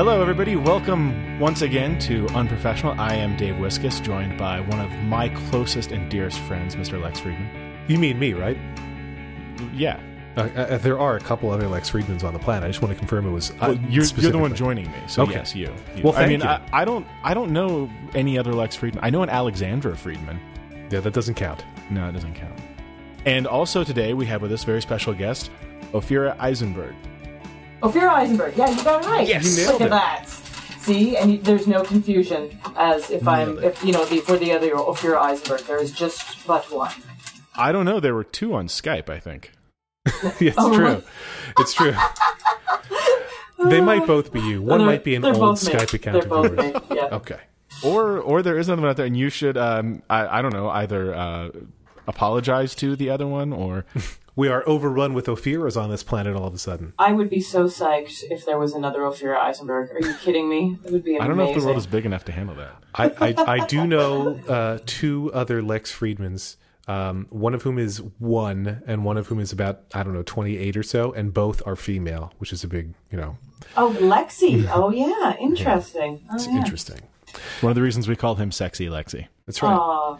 Hello, everybody. Welcome once again to Unprofessional. I am Dave Wiskus, joined by one of my closest and dearest friends, Mr. Lex Friedman. You mean me, right? Yeah. Uh, uh, there are a couple other Lex Friedmans on the planet. I just want to confirm it was. Uh, Well, you're, you're the one joining me, so Okay. yes, you. you. Well, I mean, you. I, I don't, I don't know any other Lex Friedman. I know an Alexandra Friedman. Yeah, that doesn't count. No, it doesn't count. And also today we have with us very special guest, Ophira Eisenberg. Ophira Eisenberg. Yeah, you got it right. Yes. You nailed Look it. at that. See, and you, there's no confusion as if I'm, if you know, the, for the other Ophira Eisenberg, there is just but one. I don't know. There were two on Skype. I think. It's Oh, true. really? It's true. they might both be you. One They're- might be an they're old both me. Skype account They're of both yours. me. Yeah. Okay. Or, or there is another one out there, and you should, um, I, I don't know, either uh, apologize to the other one or. We are overrun with Ophiras on this planet all of a sudden. I would be so psyched if there was another Ophira Eisenberg. Are you kidding me? It would be amazing. I don't know if the world is big enough to handle that. I, I, I do know uh, two other Lex Friedmans, um, one of whom is one, and one of whom is about, I don't know, 28 or so, and both are female, which is a big, you know, Oh, Lexi. Oh, yeah. Interesting. Oh, it's yeah. interesting. One of the reasons we call him Sexy Lexi. That's right. Aw,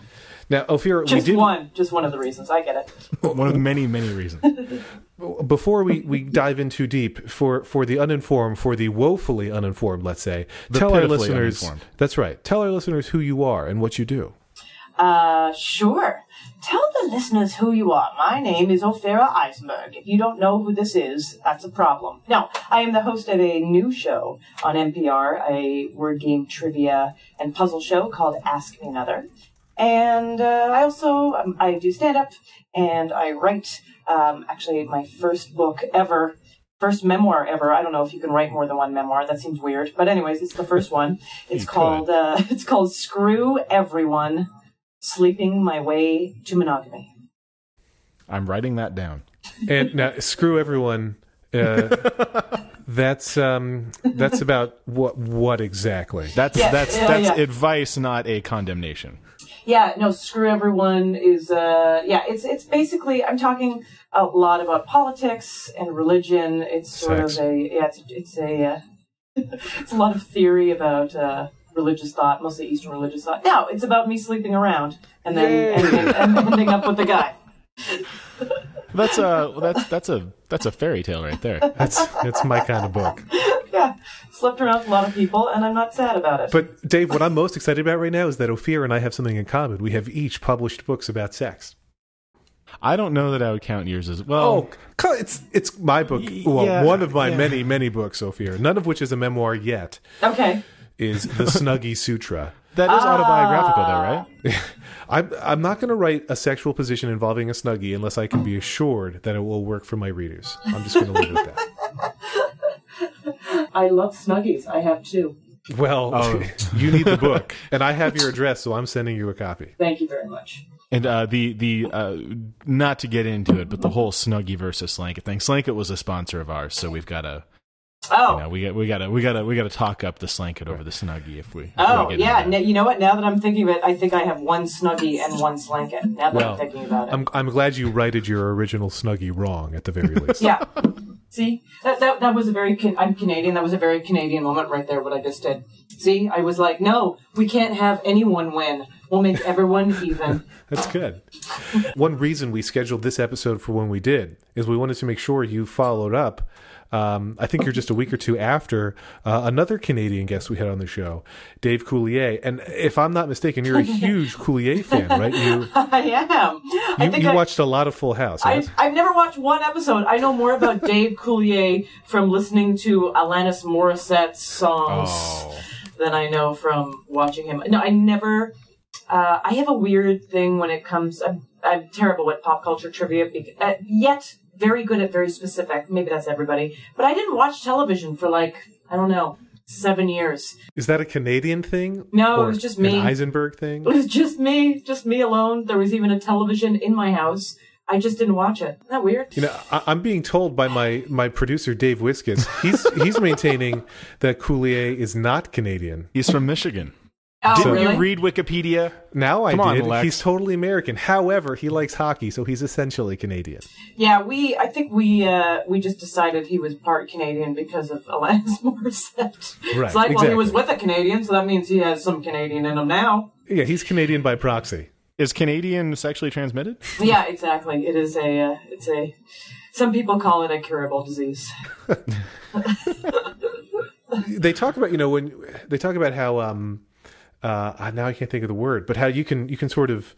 now, Ophira, we just did. one. Just one of the reasons. I get it. One of the many, many reasons. before we, we dive in too deep for for the uninformed for the woefully uninformed let's say tell our listeners uninformed. that's right tell our listeners who you are and what you do Uh, sure. Tell the listeners who you are. My name is Ophira Eisenberg. If you don't know who this is, that's a problem. Now, I am the host of a new show on NPR, a word game trivia and puzzle show called Ask Me Another. And uh, I also um, I do stand up and I write. Um, actually, my first book ever, first memoir ever. I don't know if you can write more than one memoir. That seems weird, but anyways, it's the first one. It's You called uh, it's called Screw Everyone sleeping my way to monogamy. I'm writing that down. and now screw everyone uh, that's um that's about what what exactly That's Yeah, that's yeah, that's yeah. advice, not a condemnation. Yeah, no, screw everyone is uh yeah, it's it's basically I'm talking a lot about politics and religion. It's sort Sex. of a yeah, it's it's a uh, it's a lot of theory about uh religious thought, mostly Eastern religious thought. No, it's about me sleeping around and then Yay. ending, and ending up with the guy. That's a well, that's that's a that's a fairy tale right there. that's that's my kind of book Yeah, slept around with a lot of people, and I'm not sad about it. but dave what i'm most excited about right now is that ophir and i have something in common we have each published books about sex I don't know that I would count yours as well. Oh, it's it's my book. Well, yeah, one of my yeah. many many books, Ophir. None of which is a memoir yet. okay. Is the Snuggie Sutra. That is autobiographical, though, right? I'm I'm not going to write a sexual position involving a Snuggie unless I can be assured that it will work for my readers. I'm just going to leave it at that. I love Snuggies. I have two. Well, Oh. you need the book, and I have your address, so I'm sending you a copy. Thank you very much. And uh, the the uh, not to get into it, but the whole Snuggie versus Slanket thing. Slanket was a sponsor of ours, so we've got to Oh, you know, we got we got to we got to we got to talk up the Slanket over the Snuggie if we. if we Oh get yeah, into n- you know what? Now that I'm thinking of it, I think I have one Snuggie and one Slanket. Now that Well, I'm thinking about it, I'm I'm glad you righted your original Snuggie wrong at the very least. yeah. See, that, that that was a very can- I'm Canadian. That was a very Canadian moment right there. What I just did. See, I was like, no, we can't have anyone win. We'll make everyone even. That's good. One reason we scheduled this episode for when we did is we wanted to make sure you followed up. Um, I think you're just a week or two after uh, another Canadian guest we had on the show, Dave Coulier. And if I'm not mistaken, you're a huge Coulier fan, right? You I am. I you, think you I, watched a lot of Full House. I? I've never watched one episode. I know more about Dave Coulier from listening to Alanis Morissette's songs. Oh. than I know from watching him. No, I never. Uh, I have a weird thing when it comes. I'm, I'm terrible at pop culture trivia, bec- uh, yet very good at very specific. Maybe that's everybody. But I didn't watch television for like I don't know seven years. Is that a Canadian thing? No, it was just An me. Eisenberg thing? It was just me, just me alone. There was even a television in my house. I just didn't watch it. Isn't that weird? You know, I, I'm being told by my, my producer Dave Wiskus, he's he's maintaining that Coulier is not Canadian. He's from Michigan. Oh, Didn't really? you read Wikipedia? Now I Come on, did. Lex. He's totally American. However, he likes hockey, so he's essentially Canadian. Yeah, we. I think we uh, we just decided he was part Canadian because of Alanis Morissette. Right, It's like, well, he was with a Canadian, so that means he has some Canadian in him now. Yeah, he's Canadian by proxy. Is Canadian sexually transmitted? Yeah, exactly. It is a. Uh, it's a. Some people call it a curable disease. They talk about you know when they talk about how um uh now I can't think of the word, but how you can you can sort of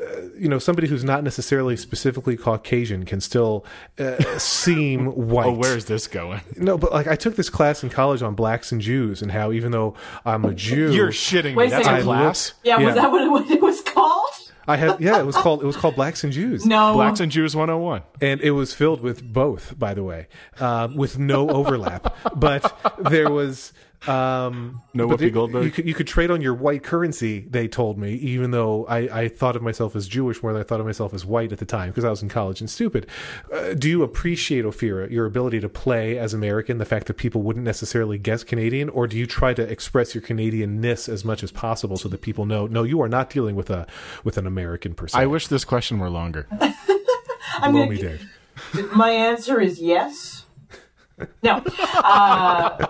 uh, you know somebody who's not necessarily specifically Caucasian can still uh, seem white. Oh, where is this going? No, but like I took this class in college on blacks and Jews and how even though I'm a Jew, You're shitting me. Wait a That's second. a class. Yeah, Yeah. was that what it, what it was called? I had yeah, it was called it was called blacks and Jews. No. Blacks and Jews 101. and it was filled with both, by the way, um, with no overlap. but there was um, No but Whoopi the- Goldberg? You could, you could trade on your white currency. They told me, even though I, I thought of myself as Jewish more than I thought of myself as white at the time because I was in college and stupid. Uh, do you appreciate Ophira your ability to play as American, the fact that people wouldn't necessarily guess Canadian, or do you try to express your Canadianness as much as possible so that people know, no, you are not dealing with a with an American person? I wish this question were longer. I'm Blow gonna, me, Dave. My answer is yes. No. Uh,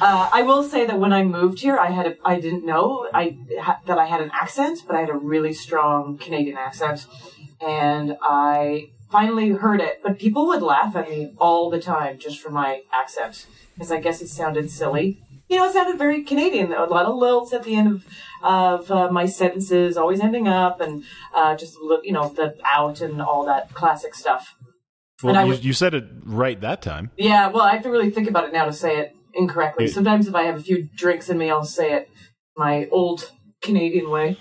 uh, I will say that when I moved here, I had a, I didn't know I ha, that I had an accent, but I had a really strong Canadian accent, and I finally heard it. But people would laugh at me all the time just for my accent, because I guess it sounded silly. You know, it sounded very Canadian. A lot of lilts at the end of of uh, my sentences, always ending up, and uh, just you know the out and all that classic stuff. Well, And I you, would- you said it right that time. Yeah, well, I have to really think about it now to say it incorrectly. It- Sometimes if I have a few drinks in me, I'll say it my old Canadian way.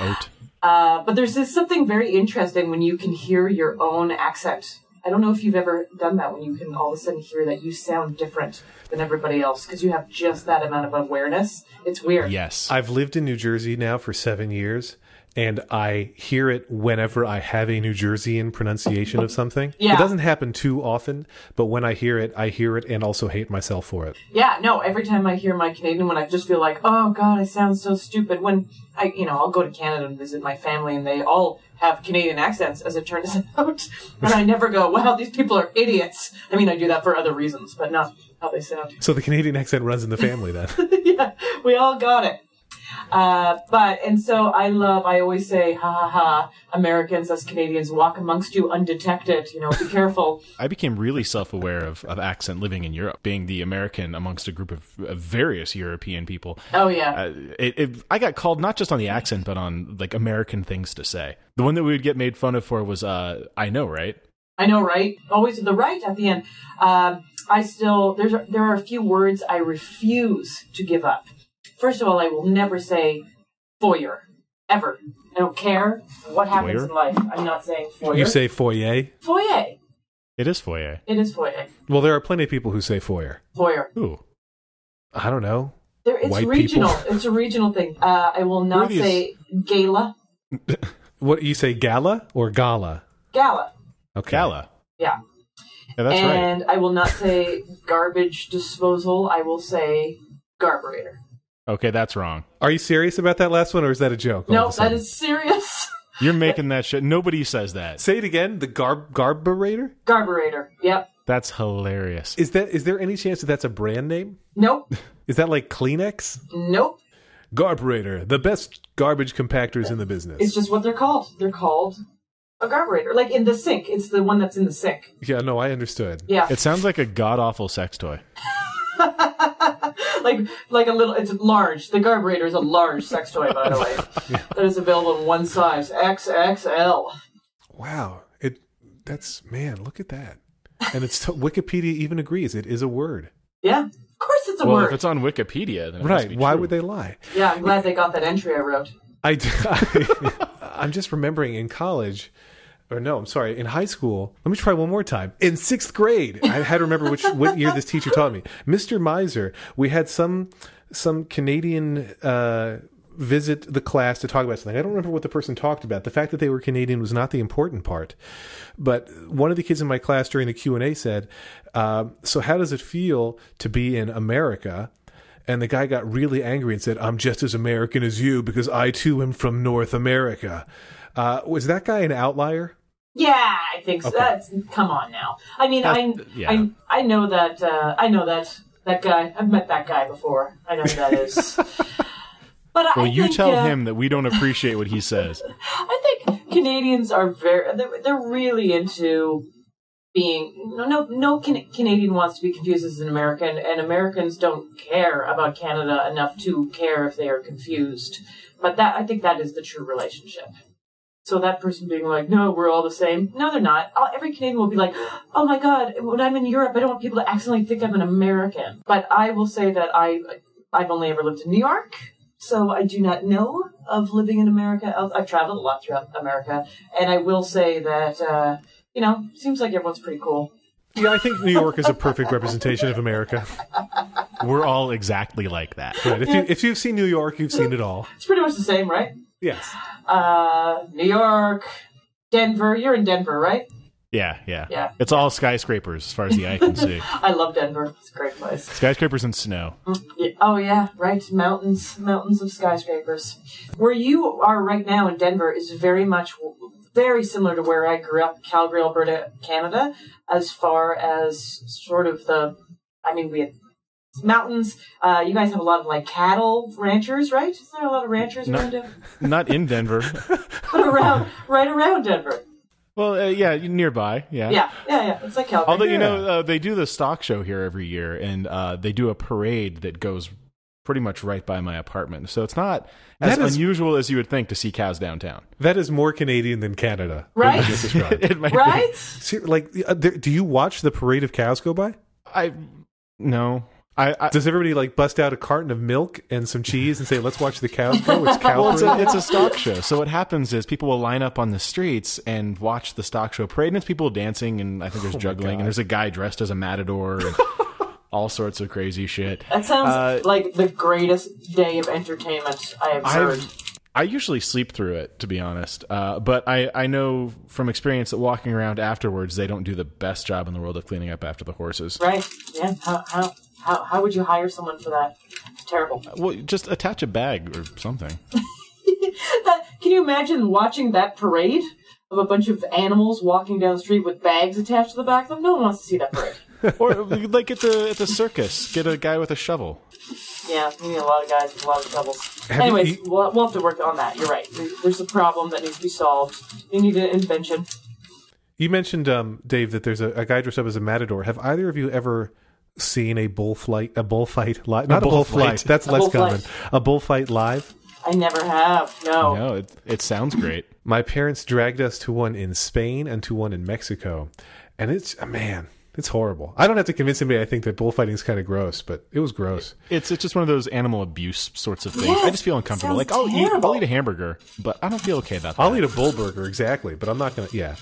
Oat. Uh, but there's this something very interesting when you can hear your own accent. I don't know if you've ever done that when you can all of a sudden hear that you sound different than everybody else because you have just that amount of awareness. It's weird. Yes. I've lived in New Jersey now for seven years, and I hear it whenever I have a New Jerseyan pronunciation of something. Yeah. It doesn't happen too often, but when I hear it, I hear it and also hate myself for it. Yeah, no, every time I hear my Canadian one, I just feel like, oh god, I sound so stupid. When I, you know, I'll go to Canada and visit my family and they all have Canadian accents, as it turns out. And I never go, wow, these people are idiots. I mean, I do that for other reasons, but not how they sound. So the Canadian accent runs in the family then. yeah, we all got it. Uh, but, and so I love, I always say, ha ha ha, Americans, us Canadians, walk amongst you undetected, you know, be careful. I became really self aware of, of accent living in Europe, being the American amongst a group of, of various European people. Oh, yeah. Uh, it, it, I got called not just on the accent, but on like American things to say. The one that we would get made fun of for was, uh, I know, right? I know, right? Always the right at the end. Um, I still there's there are a few words I refuse to give up. First of all, I will never say foyer ever. I don't care what happens Foyer? in life. I'm not saying foyer. you say foyer? foyer. It is foyer. It is foyer. Well, there are plenty of people who say foyer. Foyer. Ooh. I don't know. There, it's White regional. people. It's a regional thing. Uh, I will not these- say gala. What you say, gala or gala? Gala. Okay. Gala. Yeah. Yeah, that's right. and I will not say garbage disposal. I will say garburator. Okay, that's wrong. Are you serious about that last one, or is that a joke? all No, of a that sudden? is serious. You're making that shit. Nobody says that. Say it again. The garb garburator. Garburator. Yep. That's hilarious. Is that? Is there any chance that that's a brand name? Nope. Is that like Kleenex? Nope. Garburator, the best garbage compactors in the business. It's just what they're called. They're called a garburator. Like in the sink. It's the one that's in the sink. yeah, no, I understood. Yeah. It sounds like a god awful sex toy. like like a little it's large. The garburator is a large sex toy, by the way. That is available in one size. XXL. Wow, it. That's man. Look at that. And it's Wikipedia even agrees it is a word. Yeah. Of course it's a Well, word. if it's on Wikipedia, then it must Right? be Why true. would they lie? Yeah, I'm glad they got that entry I wrote. I, I I'm just remembering in college, or no, I'm sorry, in high school. Let me try one more time. In sixth grade, I had to remember which what year this teacher taught me. Mr. Miser, we had some some Canadian. Uh, visit the class to talk about something. I don't remember what the person talked about. The fact that they were Canadian was not the important part. But one of the kids in my class during the Q and A said, uh, "So how does it feel to be in America?" And the guy got really angry and said, "I'm just as American as you because I too am from North America." Uh, was that guy an outlier? Yeah, I think so. Okay. That's come on now. I mean, I, yeah. I I know that uh, I know that that guy. I've met that guy before. I know who that is. but I Well, you think, tell uh, him that we don't appreciate what he says. I think Canadians are very they're, they're really into being no no no Can- Canadian wants to be confused as an American, and Americans don't care about Canada enough to care if they are confused. But that I think that is the true relationship. So that person being like, "No, we're all the same." No, they're not. All- Every Canadian will be like, "Oh my God, when I'm in Europe, I don't want people to accidentally think I'm an American." But I will say that I I've only ever lived in New York, so I do not know of living in America. I've traveled a lot throughout America, and I will say that uh, you know, seems like everyone's pretty cool. Yeah, I think New York is a perfect representation of America. We're all exactly like that. Right. If you if you've seen New York, you've seen it all. It's pretty much the same, right? Yes. Uh, New York, Denver. You're in Denver, right? Yeah, yeah. Yeah. It's all skyscrapers as far as the eye can see. I love Denver. It's a great place. skyscrapers and snow. Oh yeah, right. Mountains, mountains of skyscrapers. Where you are right now in Denver is very much, very similar to where I grew up, Calgary, Alberta, Canada. As far as sort of the, I mean, we had mountains. Uh, you guys have a lot of like cattle ranchers, right? Is there a lot of ranchers No. around Denver? Not in Denver. But around, right around Denver. well, uh, yeah, nearby. Yeah. Yeah, yeah, yeah. It's like Calgary. Although you know uh, they do the stock show here every year, and uh, they do a parade that goes pretty much right by my apartment. So it's not as That is- unusual as you would think to see cows downtown. That is more Canadian than Canada. Right? you just described. it might be. right? See, like, uh, there, do you watch the parade of cows go by? I no. I, I Does everybody like bust out a carton of milk and some cheese and say, "Let's watch the cows go"? It's cow well, it's a, it's a stock show. So what happens is people will line up on the streets and watch the stock show parade, and it's people dancing, and I think there's juggling, and there's a guy dressed as a matador, and all sorts of crazy shit. That sounds Uh, like the greatest day of entertainment I have heard. I've, usually sleep through it, to be honest. Uh, but I, I know from experience that walking around afterwards, they don't do the best job in the world of cleaning up after the horses. Right? Yeah. How, how, how, how would you hire someone for that? It's terrible. Well, just attach a bag or something. That- Can you imagine watching that parade of a bunch of animals walking down the street with bags attached to the back of them? No one wants to see that parade. or like at the at the circus, get a guy with a shovel. yeah, we need a lot of guys with a lot of shovels. Have Anyways, you- we'll, we'll have to work on that. You're right. There's a problem that needs to be solved. You need an invention. You mentioned, um, Dave, that there's a, a guy dressed up as a matador. Have either of you ever seen a bullfight? A bullfight live? Not a, bullfight. bullfight. That's A less bullfight. common. A bullfight live. I never have. No. No, it, it sounds great. My parents dragged us to one in Spain and to one in Mexico, and it's a man, it's horrible. I don't have to convince anybody. I think that bullfighting is kind of gross, but it was gross. It's it's just one of those animal abuse sorts of things. Yes, I just feel uncomfortable. Like I'll eat. I'll eat a hamburger, but I don't feel okay about that. I'll eat a bull burger exactly, but I'm not gonna. Yeah,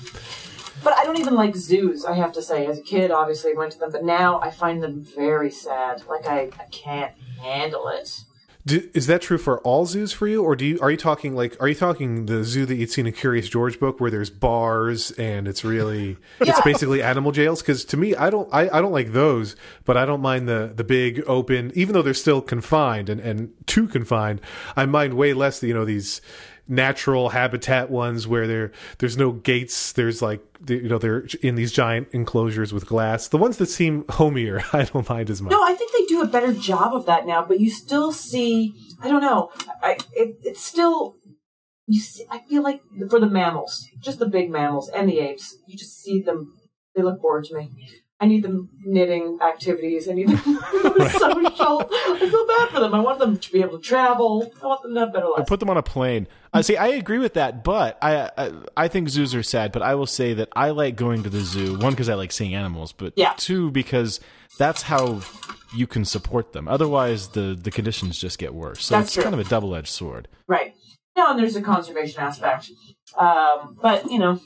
But I don't even like zoos, I have to say. As a kid, obviously, I went to them, but now I find them very sad. Like, I, I can't handle it. Do, is that true for all zoos for you, or do you are you talking like are you talking the zoo that you'd seen in Curious George book where there's bars and it's really it's basically animal jails? Because to me, I don't I, I don't like those, but I don't mind the the big open, even though they're still confined and and too confined. I mind way less the, you know these natural habitat ones where there there's no gates. There's like you know they're in these giant enclosures with glass. The ones that seem homier i don't mind as much. No, I think they do a better job of that now, but you still see, I don't know, I, it, it's still, you see, I feel like for the mammals, just the big mammals and the apes, you just see them, they look bored to me. I need them knitting activities. I need them social. I feel bad for them. I want them to be able to travel. I want them to have better lives. Put them on a plane. I see. I agree with that, but I, I I think zoos are sad. But I will say that I like going to the zoo. One because I like seeing animals, but Yeah. two because that's how you can support them. Otherwise, the the conditions just get worse. So That's it's true. kind of a double edged sword. Right. No, and there's a conservation aspect. Um, but, you know,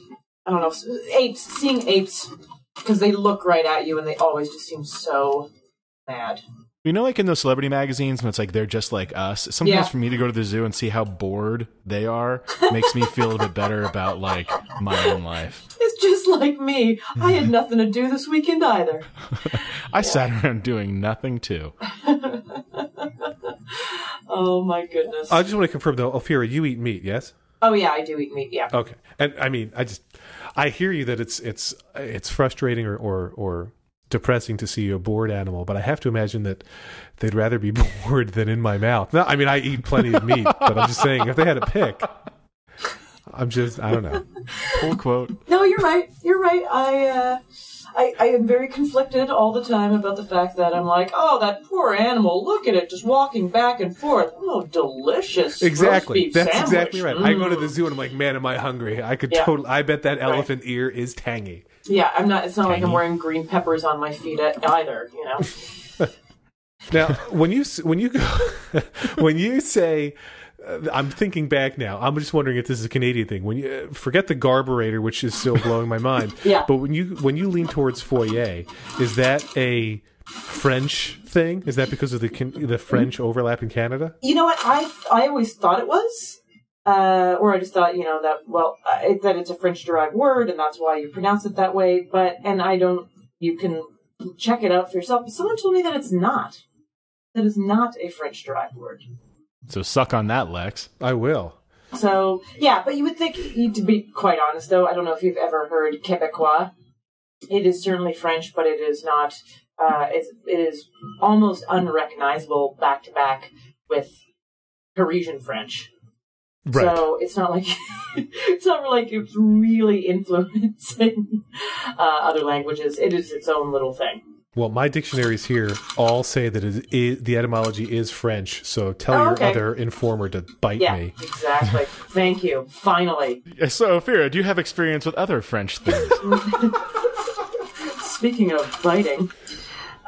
I don't know. Apes, seeing apes, because they look right at you and they always just seem so mad. You know, like in those celebrity magazines when it's like they're just like us. Sometimes Yeah. for me to go to the zoo and see how bored they are makes me feel a bit better about like my own life. It's just like me. I had mm-hmm. nothing to do this weekend either. I sat around doing nothing too. Oh my goodness. I just want to confirm though, Ophira, you eat meat, yes? Oh yeah, I do eat meat. Yeah. Okay, and I mean, I just I hear you that it's it's it's frustrating or or, or depressing to see a bored animal, but I have to imagine that they'd rather be bored than in my mouth. No, I mean I eat plenty of meat, but I'm just saying if they had a pick, I'm just I don't know. Pull quote. No, you're right. You're right. I, uh, I, I am very conflicted all the time about the fact that I'm like, oh, that poor animal. Look at it, just walking back and forth. Oh, delicious. Exactly, that's sandwich. exactly right. I go to Mm. the zoo and I'm like, man, am I hungry? I could Yeah. totally. I bet that elephant ear is tangy. Yeah, I'm not. It's not like I'm wearing green peppers on my feet either. You know. Now, when you when you go when you say, I'm thinking back now. I'm just wondering if this is a Canadian thing. When you uh, forget the garburator, which is still blowing my mind. Yeah. But when you when you lean towards foyer, is that a French thing? Is that because of the the French overlap in Canada? You know what? I I always thought it was, uh, or I just thought you know that well uh, it, that it's a French derived word and that's why you pronounce it that way. But and I don't. You can check it out for yourself. But someone told me that it's not. That is not a French derived word. So suck on that, Lex. I will. So yeah, but you would think to be quite honest though. I don't know if you've ever heard Quebecois. It is certainly French, but it is not. Uh, it's, it is almost unrecognizable back to back with Parisian French. Right. So it's not like it's not like it's really influencing uh, other languages. It is its own little thing. Well, my dictionaries here all say that it is, the etymology is French. So tell Oh, your okay. other informer to bite Yeah, me. exactly. Thank you. Finally. So, Ophira, do you have experience with other French things? Speaking of biting,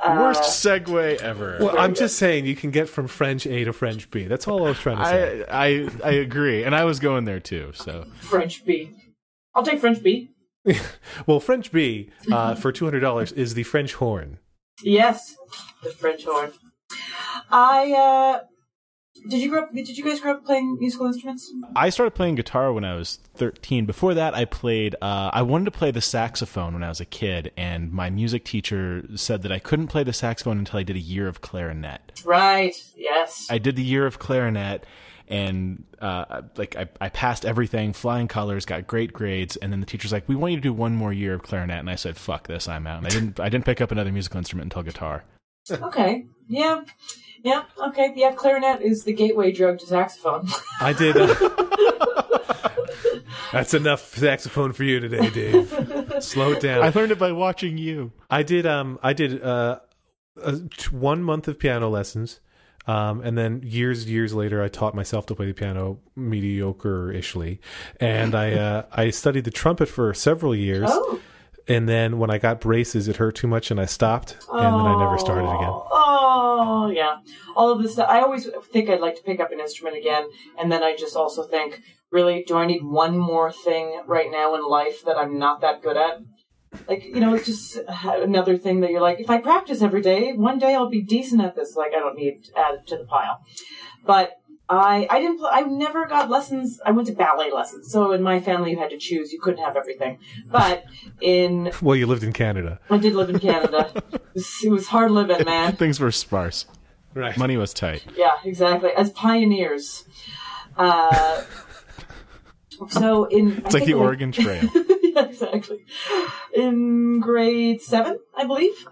Worst segue ever. Well, I'm just saying you can get from French A to French B. That's all I was trying to say. I, I I agree, and I was going there too. So French B. I'll take French B. well, French B uh, for two hundred dollars is the French horn. Yes, the French horn. I uh, did you grow up? Did you guys grow up playing musical instruments? I started playing guitar when I was 13. Before that, I played. Uh, I wanted to play the saxophone when I was a kid, and my music teacher said that I couldn't play the saxophone until I did a year of clarinet. Right. Yes. I did the year of clarinet, and uh, like I, I passed everything, flying colors, got great grades, and then the teacher's like, "We want you to do one more year of clarinet," and I said, "Fuck this, I'm out." And I didn't. I didn't pick up another musical instrument until guitar. okay. Yeah. Yeah. Okay. Yeah. Clarinet is the gateway drug to saxophone. I did. Uh, that's enough saxophone for you today, Dave. Slow it down. I learned it by watching you. I did. Um, I did uh, uh, one month of piano lessons, um, and then years, years later, I taught myself to play the piano mediocre-ishly, and I uh, I studied the trumpet for several years. oh. And then when I got braces, it hurt too much, and I stopped, and then I never started again. Oh, yeah. All of this stuff. I always think I'd like to pick up an instrument again, and then I just also think, really, do I need one more thing right now in life that I'm not that good at? Like, you know, it's just another thing that you're like, if I practice every day, one day I'll be decent at this. Like, I don't need to add it to the pile. But I, I didn't, pl- I never got lessons. I went to ballet lessons. So in my family, you had to choose. You couldn't have everything. But in, Well, you lived in Canada, I did live in Canada. It was, it was hard living, man. Things were sparse. right? Money was tight. Yeah, exactly. As pioneers. Uh, so in It's like the Oregon Trail. exactly. In grade seven, I believe.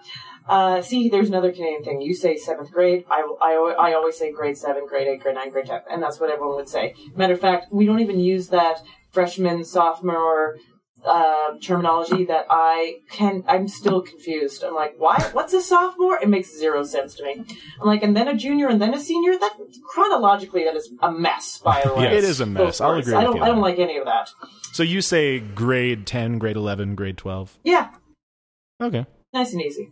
Uh, see, there's another Canadian thing. You say seventh grade. I, I, I always say grade seven, grade eight, grade nine, grade ten, and that's what everyone would say. Matter of fact, we don't even use that freshman, sophomore uh, terminology. That I can. I'm still confused. I'm like, why? What's a sophomore? It makes zero sense to me. I'm like, and then a junior, and then a senior. That chronologically, that is a mess. By the way, It is a mess. I'll words. agree I with don't. you I don't like any of that. So you say grade 10, grade 11, grade 12. Yeah, Okay. nice and easy.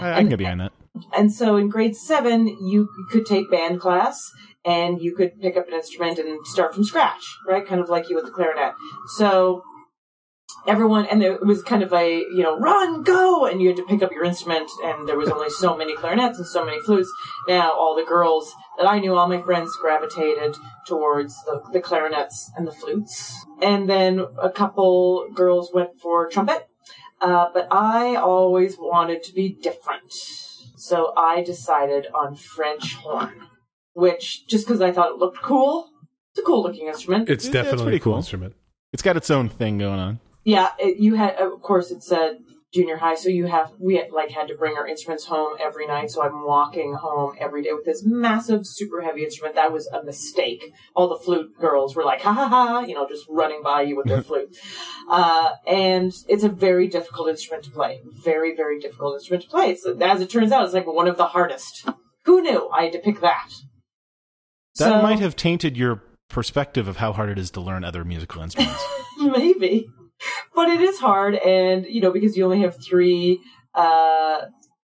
I, I can get behind that. And so in grade seven, you could take band class and you could pick up an instrument and start from scratch, right? Kind of like you with the clarinet. So everyone and there it was kind of a you know run go and you had to pick up your instrument and there was only so many clarinets and so many flutes now all the girls that i knew all my friends gravitated towards the, the clarinets and the flutes and then a couple girls went for trumpet uh, but i always wanted to be different so i decided on french horn which just because i thought it looked cool it's a cool looking instrument It's Yeah, it's definitely a cool cool. instrument. It's got its own thing going on. Yeah it, you had of course it said junior high so you have we had, like had to bring our instruments home every night so i'm walking home every day with this massive super heavy instrument. That was a mistake. All the flute girls were like ha ha ha you know just running by you with their flute. Uh, and it's a very difficult instrument to play very very difficult instrument to play. It's, as it turns out it's like one of the hardest. Who knew? I had to pick that. That So- might have tainted your perspective of how hard it is to learn other musical instruments. maybe but it is hard and you know because you only have three uh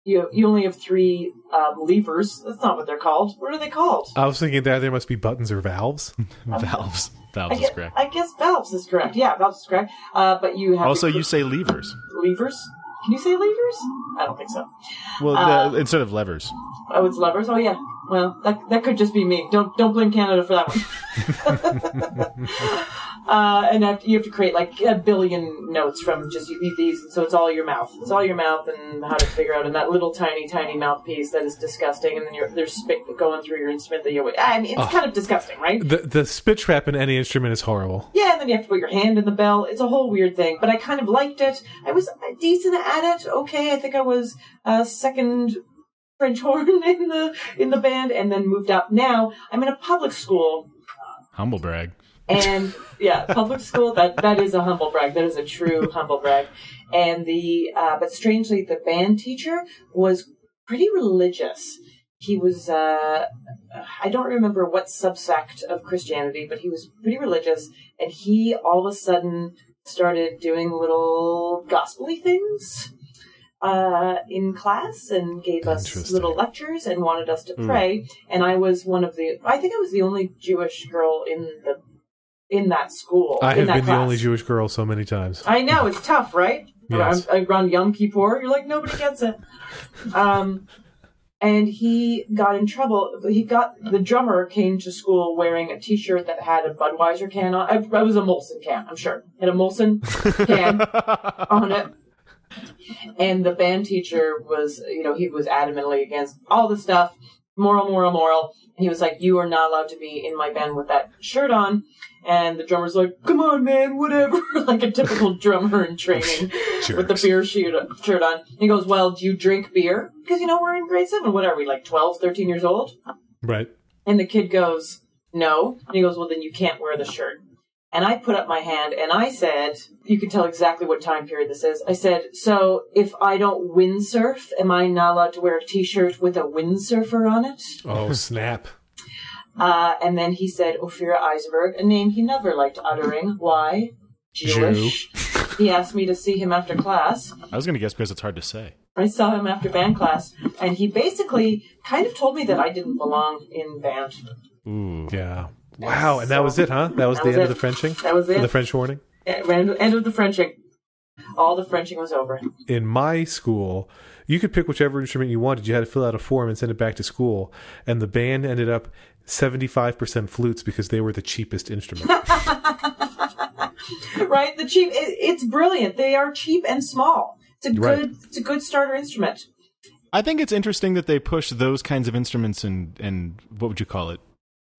you you only have three um, levers. That's not what they're called. What are they called? I was thinking that there must be buttons or valves. valves. I Valves is correct. I guess valves is correct. Yeah valves is correct. Uh but you have Also, you say levers. levers? Can you say levers? I don't think so. Well, Uh, the, instead of levers. oh it's levers? Oh yeah. Well that that could just be me. Don't don't blame canada for that one uh, and have to, you have to create like a billion notes from just you eat these, and so it's all your mouth. It's all your mouth, and how to figure out in that little tiny, tiny mouthpiece that is disgusting, and then you're, there's spit going through your instrument that you're. I mean, it's kind of disgusting, right? The the spit trap in any instrument is horrible. Yeah, and then you have to put your hand in the bell. It's a whole weird thing, but I kind of liked it. I was decent at it. Okay, I think I was uh, second French horn in the in the band, and then moved up. Now I'm in a public school Humble brag. And yeah, public school that that is a humble brag. That is a true humble brag. And the uh, but strangely, the band teacher was pretty religious. He was uh, I don't remember what subsect of Christianity, but he was pretty religious, and he all of a sudden started doing little gospely things uh, in class and gave us little lectures and wanted us to pray. And I was one of the I think I was the only Jewish girl in the in that school. I have been the only Jewish girl so many times. I know it's tough, right? Yes. Around, around Yom Kippur, you're like nobody gets it. Um, and he got in trouble. He got the drummer came to school wearing a T-shirt that had a Budweiser can on. I, I was a Molson can, I'm sure. Had a Molson can on it. And the band teacher was, you know, he was adamantly against all the stuff, moral, moral, moral. And he was like, "You are not allowed to be in my band with that shirt on." And the drummer's like, "Come on, man, whatever," like a typical drummer in training with the beer shirt shirt on. He goes, "Well, do you drink beer?" Because you know we're in grade seven. What are we, like 12, 13 years old? Right. And the kid goes, No. And he goes, Well, then you can't wear the shirt. And I put up my hand and I said, You can tell exactly what time period this is. I said, So if I don't windsurf, am I not allowed to wear a t shirt with a windsurfer on it? Oh snap! Uh, and then he said, Ophira Eisenberg, a name he never liked uttering. Why? Jewish. he asked me to see him after class. I was going to guess because it's hard to say. I saw him after band class, and he basically kind of told me that I didn't belong in band. Ooh. Yeah. Wow. And that was it, huh? That was That the was end it. of the Frenching. That was it. The French warning. End end of the Frenching. All the Frenching was over. in my school, you could pick whichever instrument you wanted. You had to fill out a form and send it back to school. And the band ended up 75% flutes because they were the cheapest instrument. Right? The cheap. It, it's brilliant. They are cheap and small. It's a good. Right. It's a good starter instrument. I think it's interesting that they push those kinds of instruments in, in what would you call it?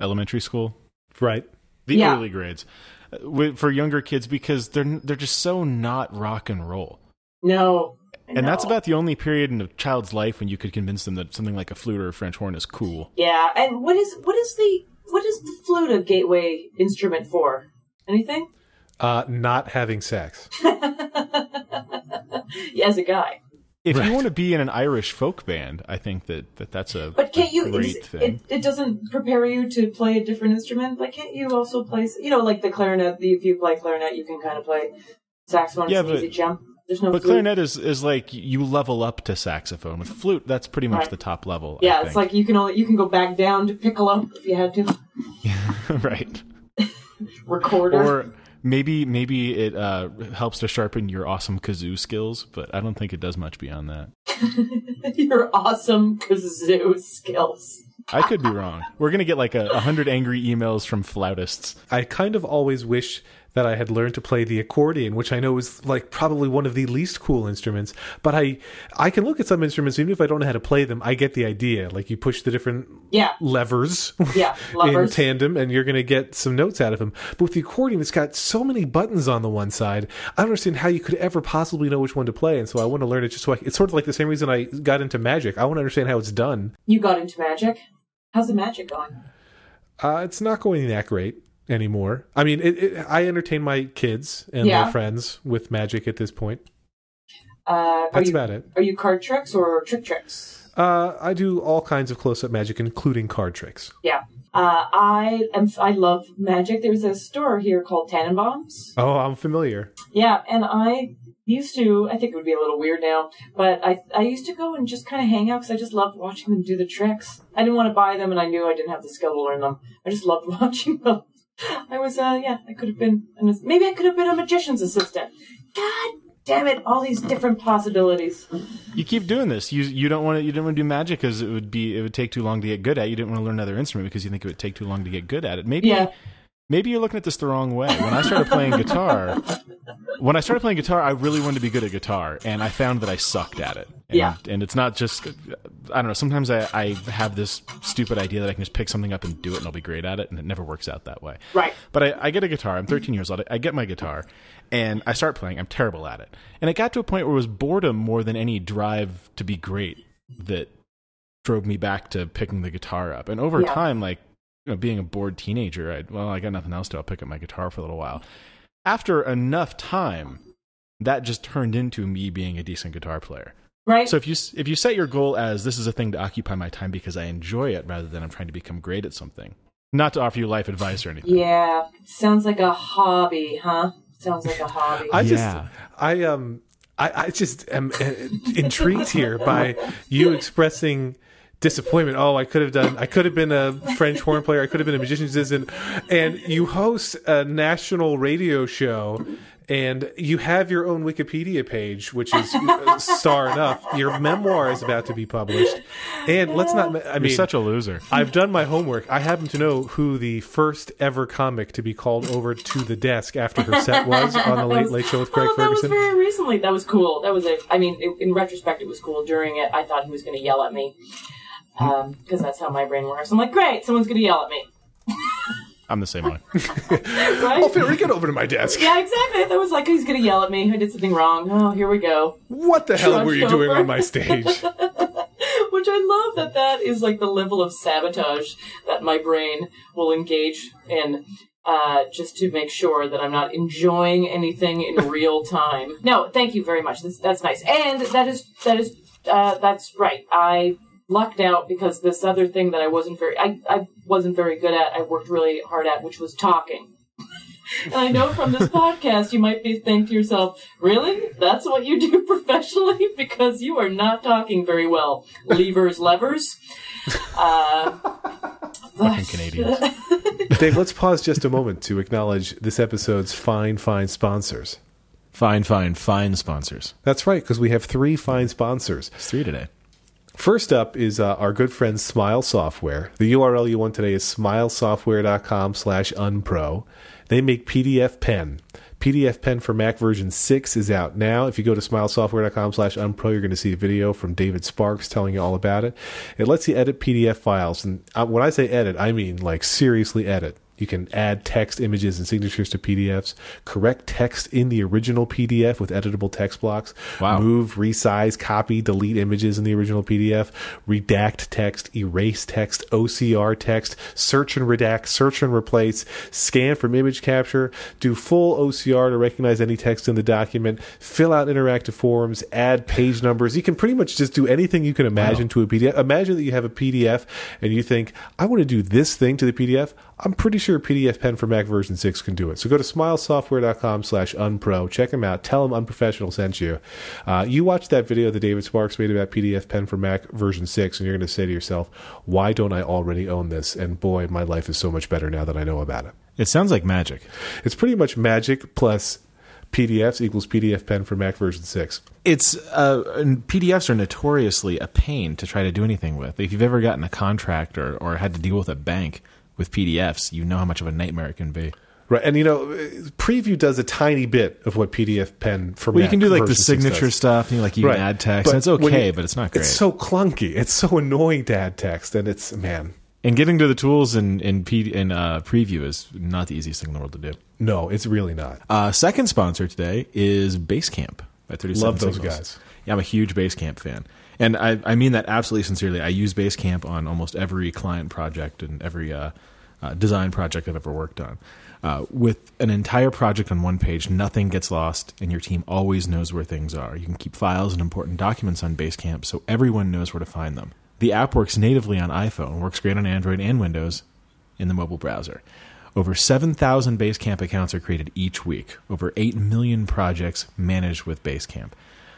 Elementary school? right. The Yeah. early grades. For younger kids because they're they're just so not rock and roll. No. And that's about the only period in a child's life when you could convince them that something like a flute or a French horn is cool. Yeah. And what is what is the what is the flute a gateway instrument for? Anything? Uh, not having sex. Yeah, as a guy. If Right. you want to be in an Irish folk band, I think that, that that's a, But can't a you? great is- thing. It, it doesn't prepare you to play a different instrument. Like, can't you also play? You know, like the clarinet. If you play clarinet, you can kind of play saxophone. Yeah, it's an but- easy jump. There's no. but flute. clarinet is, is like you level up to saxophone. With flute, that's pretty much Right. the top level. I Yeah, it's like you can only you can go back down to piccolo if you had to. right. Recorder. Or Maybe maybe it uh, helps to sharpen your awesome kazoo skills, but I don't think it does much beyond that. Your awesome kazoo skills. I could be wrong. We're gonna get like a, a hundred angry emails from flautists. I kind of always wish that I had learned to play the accordion, which I know is like probably one of the least cool instruments. But I I can look at some instruments even if I don't know how to play them. I get the idea. Like you push the different Yeah. levers, Yeah, in tandem, and you're going to get some notes out of them. But with the accordion, it's got so many buttons on the one side. I don't understand how you could ever possibly know which one to play, and so I want to learn it just so I, it's sort of like the same reason I got into magic. I want to understand how it's done. You got into magic. How's the magic going? Uh, it's not going that great anymore. I mean, it, it, I entertain my kids and Yeah. their friends with magic at this point. Uh, are That's you about it. are you card tricks or trick tricks? Uh, I do all kinds of close-up magic, including card tricks. Yeah. Uh, I am. I love magic. There's a store here called Tannenbaums. Oh, I'm familiar. Yeah, and I used to. I think it would be a little weird now, but I I used to go and just kind of hang out because I just loved watching them do the tricks. I didn't want to buy them, and I knew I didn't have the skill to learn them. I just loved watching them. I was. Uh, yeah, I could have been. an- Maybe I could have been a magician's assistant. God damn it! All these different possibilities. You keep doing this. You you don't want to you didn't want to do magic because it would be it would take too long to get good at. You didn't want to learn another instrument because you think it would take too long to get good at it. Maybe Yeah. Maybe you're looking at this the wrong way. When I started playing guitar, when I started playing guitar, I really wanted to be good at guitar, and I found that I sucked at it. And, Yeah. and it's not just I don't know. Sometimes I, I have this stupid idea that I can just pick something up and do it, and I'll be great at it, and it never works out that way. Right. But I, I get a guitar. I'm 13 years old. I get my guitar, and I start playing. I'm terrible at it, and it got to a point where it was boredom more than any drive to be great that drove me back to picking the guitar up. And over Yeah. time, like you know, being a bored teenager, I well, I got nothing else to. I'll pick up my guitar for a little while. After enough time, that just turned into me being a decent guitar player. Right. So if you if you set your goal as this is a thing to occupy my time because I enjoy it rather than I'm trying to become great at something, not to offer you life advice or anything. yeah. Sounds like a hobby, huh? Sounds like a hobby. I just, Yeah. I um, I, I just am uh, intrigued here by you expressing disappointment. Oh, I could have done. I could have been a French horn player. I could have been a musician's assistant. And you host a national radio show. And you have your own Wikipedia page, which is uh, star enough. Your memoir is about to be published, and let's not. I You're mean, such a loser. I've done my homework. I happen to know who the first ever comic to be called over to the desk after her set was on the Late Late Show with Craig oh, that was very recently. That was cool. That was a. I mean, in- in retrospect, it was cool. During it, I thought he was going to yell at me because that's how my brain works. I'm like, great, someone's going to yell at me, I'm the same way. right? Oh, Ferry, get over to my desk. yeah, exactly. That was like he's going to yell at me. I did something wrong. Oh, here we go. What the hell Trudged were you doing over. on my stage? Which I love that that is like the level of sabotage that my brain will engage in. Uh, just to make sure that I'm not enjoying anything in real time. No, thank you very much. That's, that's nice, and that is that is uh, that's right. I lucked out because this other thing that I wasn't very I, I wasn't very good at. I worked really hard at, which was talking. And I know from this podcast, you might be thinking to yourself, really? That's what you do professionally? Because you are not talking very well. Levers, levers. Uh, Fucking Canadians. Dave, let's pause just a moment to acknowledge this episode's fine, fine sponsors. Fine, fine, fine sponsors. That's right, because we have three fine sponsors. It's three today. First up is uh, our good friend Smile Software. The URL you want today is smilesoftware.com slash unpro. They make PDF Pen. PDF Pen for Mac version 6 is out now. If you go to smilesoftware.com slash unpro, you're going to see a video from David Sparks telling you all about it. It lets you edit PDF files. And uh, when I say edit, I mean like seriously edit. You can add text, images, and signatures to PDFs, correct text in the original PDF with editable text blocks, Wow. move, resize, copy, delete images in the original PDF, redact text, erase text, OCR text, search and redact, search and replace, scan from image capture, do full OCR to recognize any text in the document, fill out interactive forms, add page numbers. You can pretty much just do anything you can imagine to a PDF. Imagine that you have a PDF and you think, I want to do this thing to the PDF. I'm pretty sure PDF Pen for Mac version 6 can do it. So go to smilesoftware.com slash unpro. Check them out. Tell them Unprofessional sent you. Uh, you watch that video that David Sparks made about PDF Pen for Mac version 6, and you're going to say to yourself, why don't I already own this? And boy, my life is so much better now that I know about it. It sounds like magic. It's pretty much magic plus PDFs equals PDF pen for Mac version 6. It's uh, and PDFs are notoriously a pain to try to do anything with. If you've ever gotten a contract or, or had to deal with a bank with PDFs, you know how much of a nightmare it can be. Right. And, you know, Preview does a tiny bit of what PDF pen for Well, you Mac can do like the signature does. stuff, and you like you Right. can add text, But and it's okay, you- but it's not great. It's so clunky. It's so annoying to add text, and it's, man, and getting to the tools in in, P, in uh, preview is not the easiest thing in the world to do. no, it's really not. Uh, second sponsor today is Basecamp by 37 Love those Signals. guys. Yeah, I'm a huge Basecamp fan. And I, I mean that absolutely sincerely. I use Basecamp on almost every client project and every uh, uh, design project I've ever worked on. Uh, with an entire project on one page, nothing gets lost, and your team always knows where things are. You can keep files and important documents on Basecamp so everyone knows where to find them. The app works natively on iPhone, works great on Android and Windows in the mobile browser. Over 7,000 Basecamp accounts are created each week. Over 8 million projects managed with Basecamp.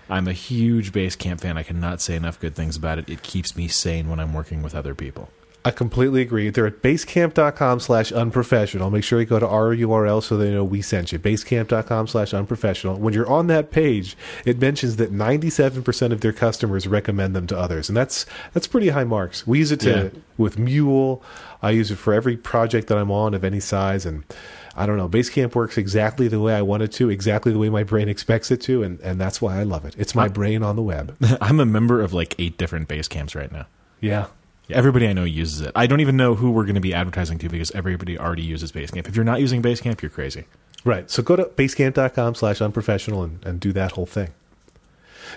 I'm a huge Basecamp fan. I cannot say enough good things about it. It keeps me sane when I'm working with other people. I completely agree. They're at basecamp.com slash unprofessional. Make sure you go to our URL so they know we sent you. Basecamp.com slash unprofessional. When you're on that page, it mentions that 97% of their customers recommend them to others. And that's that's pretty high marks. We use it to Yeah. with Mule. I use it for every project that I'm on of any size. And I don't know, Basecamp works exactly the way I want it to, exactly the way my brain expects it to. And, and that's why I love it. It's my brain on the web. I'm a member of like eight different Basecamps right now. Yeah. Everybody I know uses it. I don't even know who we're going to be advertising to because everybody already uses Basecamp. If you're not using Basecamp, you're crazy. Right. So go to basecamp.com slash unprofessional and, and do that whole thing.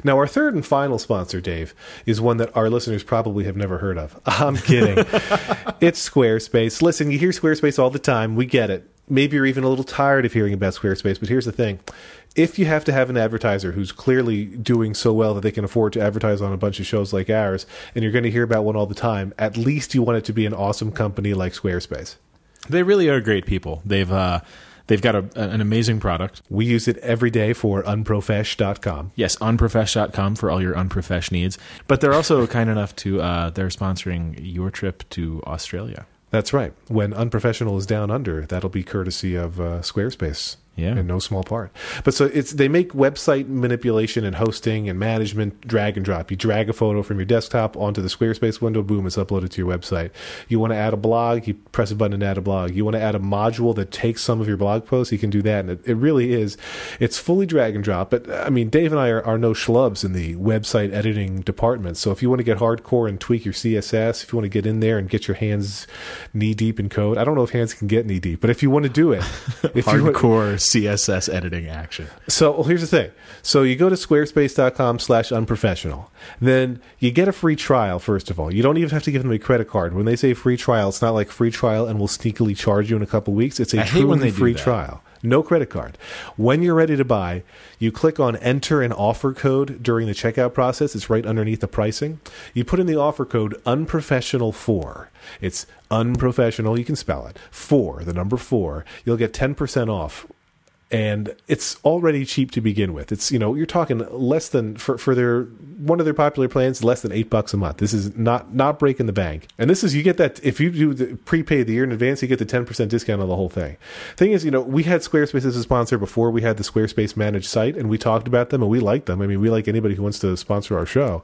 Now, our third and final sponsor, Dave, is one that our listeners probably have never heard of. I'm kidding. it's Squarespace. Listen, you hear Squarespace all the time. We get it. Maybe you're even a little tired of hearing about Squarespace, but here's the thing. If you have to have an advertiser who's clearly doing so well that they can afford to advertise on a bunch of shows like ours, and you're going to hear about one all the time, at least you want it to be an awesome company like Squarespace. They really are great people. They've uh, they've got a, an amazing product. We use it every day for unprofesh.com. Yes, unprofesh.com for all your unprofesh needs. But they're also kind enough to uh, they're sponsoring your trip to Australia. That's right. When Unprofessional is down under, that'll be courtesy of uh, Squarespace. Yeah. In no small part. But so it's they make website manipulation and hosting and management drag and drop. You drag a photo from your desktop onto the Squarespace window, boom, it's uploaded to your website. You want to add a blog, you press a button to add a blog. You want to add a module that takes some of your blog posts, you can do that. And it, it really is, it's fully drag and drop. But I mean, Dave and I are, are no schlubs in the website editing department. So if you want to get hardcore and tweak your CSS, if you want to get in there and get your hands knee deep in code, I don't know if hands can get knee deep, but if you want to do it, if you want- Hardcore CSS editing action. so well, here's the thing. So you go to squarespace.com slash unprofessional. Then you get a free trial, first of all. You don't even have to give them a credit card. When they say free trial, it's not like free trial and we'll sneakily charge you in a couple weeks. It's a I hate when truly free trial. No credit card. When you're ready to buy, you click on enter an offer code during the checkout process. It's right underneath the pricing. You put in the offer code unprofessional four. It's unprofessional. You can spell it. Four, the number four. You'll get 10% off and it's already cheap to begin with. It's you know you're talking less than for for their one of their popular plans less than eight bucks a month. This is not not breaking the bank, and this is you get that if you do the prepay the year in advance, you get the ten percent discount on the whole thing. Thing is, you know we had Squarespace as a sponsor before we had the Squarespace managed site, and we talked about them and we like them. I mean, we like anybody who wants to sponsor our show,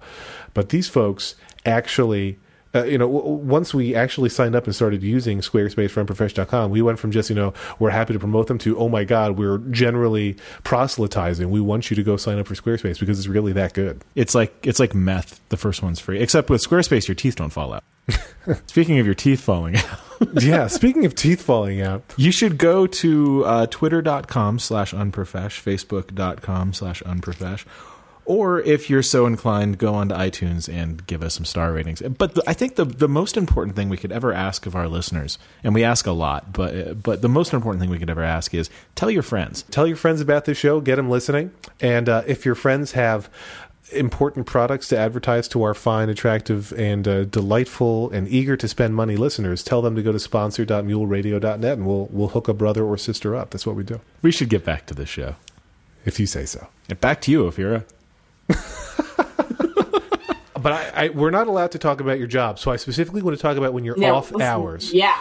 but these folks actually uh, you know, w- once we actually signed up and started using Squarespace for Unprofesh.com, we went from just, you know, we're happy to promote them to, oh my God, we're generally proselytizing. We want you to go sign up for Squarespace because it's really that good. It's like it's like meth. The first one's free, except with Squarespace, your teeth don't fall out. Speaking of your teeth falling out, yeah. Speaking of teeth falling out, you should go to uh, twitter.com slash unprofesh, facebook.com slash unprofesh, or if you're so inclined, go onto iTunes and give us some star ratings. But the, I think the the most important thing we could ever ask of our listeners, and we ask a lot, but but the most important thing we could ever ask is tell your friends. tell your friends about this show, get them listening. And uh, if your friends have important products to advertise to our fine, attractive, and uh, delightful and eager to spend money listeners, tell them to go to sponsor.muleradio.net and we'll, we'll hook a brother or sister up. That's what we do, We should get back to the show. if you say so. And back to you, Ophira. But I, I, we're not allowed to talk about your job, so I specifically want to talk about when you're No, off listen, hours. Yeah.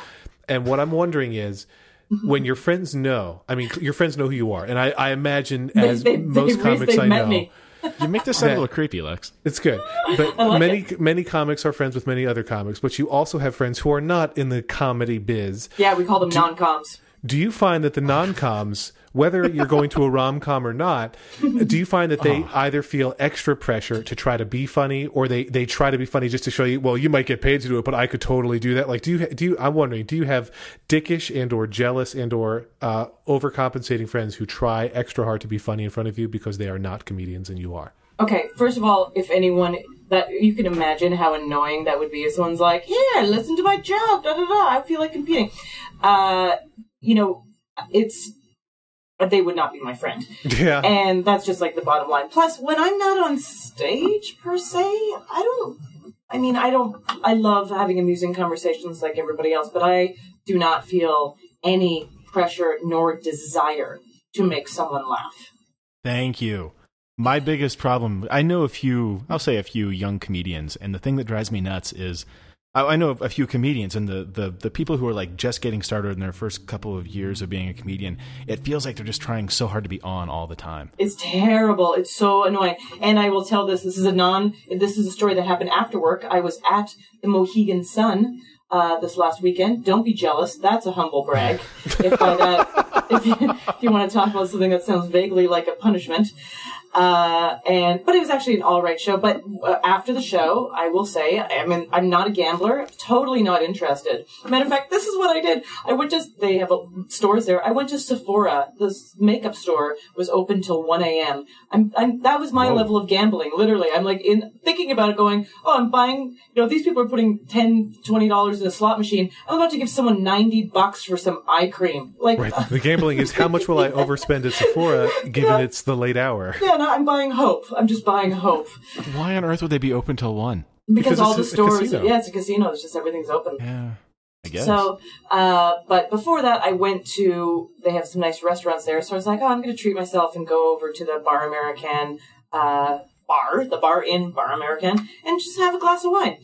And what I'm wondering is, mm-hmm. when your friends know, I mean, your friends know who you are, and I, I imagine as they, most they, comics I know, me. You make this sound a little creepy, Lex. it's good. But like many many comics are friends with many other comics, but you also have friends who are not in the comedy biz. Yeah, we call them non-coms. Do you find that the non-coms, whether you're going to a rom-com or not, do you find that they either feel extra pressure to try to be funny, or they they try to be funny just to show you, well, you might get paid to do it, but I could totally do that. Like, do you do you? I'm wondering, do you have dickish and or jealous and or uh, overcompensating friends who try extra hard to be funny in front of you because they are not comedians and you are? Okay, first of all, if anyone that you can imagine how annoying that would be if someone's like, "Here, listen to my joke," da da da. I feel like competing. Uh, you know, it's they would not be my friend, Yeah. and that's just like the bottom line. Plus, when I'm not on stage per se, I don't. I mean, I don't. I love having amusing conversations like everybody else, but I do not feel any pressure nor desire to make someone laugh. Thank you. My biggest problem, I know a few, I'll say a few young comedians, and the thing that drives me nuts is I, I know a few comedians, and the, the, the people who are like just getting started in their first couple of years of being a comedian, it feels like they're just trying so hard to be on all the time. It's terrible. It's so annoying. And I will tell this. This is a non. This is a story that happened after work. I was at the Mohegan Sun uh, this last weekend. Don't be jealous. That's a humble brag. if that, if you, if you want to talk about something that sounds vaguely like a punishment. Uh, and but it was actually an all right show. But uh, after the show, I will say, I mean, I'm not a gambler. Totally not interested. Matter of fact, this is what I did. I went to they have a, stores there. I went to Sephora. This makeup store was open till 1 a.m. I'm, I'm that was my level of gambling. Literally, I'm like in thinking about it, going, oh, I'm buying. You know, these people are putting 10 20 dollars in a slot machine. I'm about to give someone 90 bucks for some eye cream. Like, Right. The gambling is how much will I overspend at Sephora given it's the late hour? yeah, no, I'm buying hope. I'm just buying hope. Why on earth would they be open till one? because, Because all the stores yeah it's a casino it's just everything's open Yeah, I guess. so uh, but before that i went to they have some nice restaurants there so i was like oh i'm going to treat myself and go over to the bar american uh, bar the bar in bar american and just have a glass of wine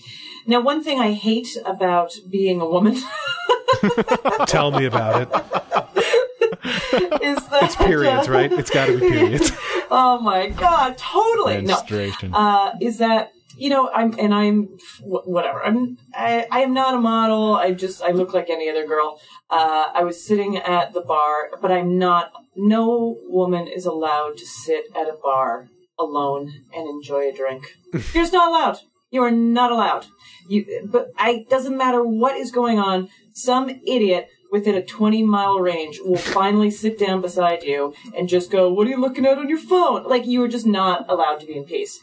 now one thing i hate about being a woman Tell me about it. is that It's periods, right? It's got to be periods. oh my god totally. No. Uh, is that you know I'm and I'm whatever. I'm I, I am not a model. I just I look like any other girl. Uh, I was sitting at the bar but I'm not no woman is allowed to sit at a bar alone and enjoy a drink. You're just not allowed. You are not allowed. You but I doesn't matter what is going on. Some idiot within a 20 mile range will finally sit down beside you and just go, What are you looking at on your phone? Like, you were just not allowed to be in peace.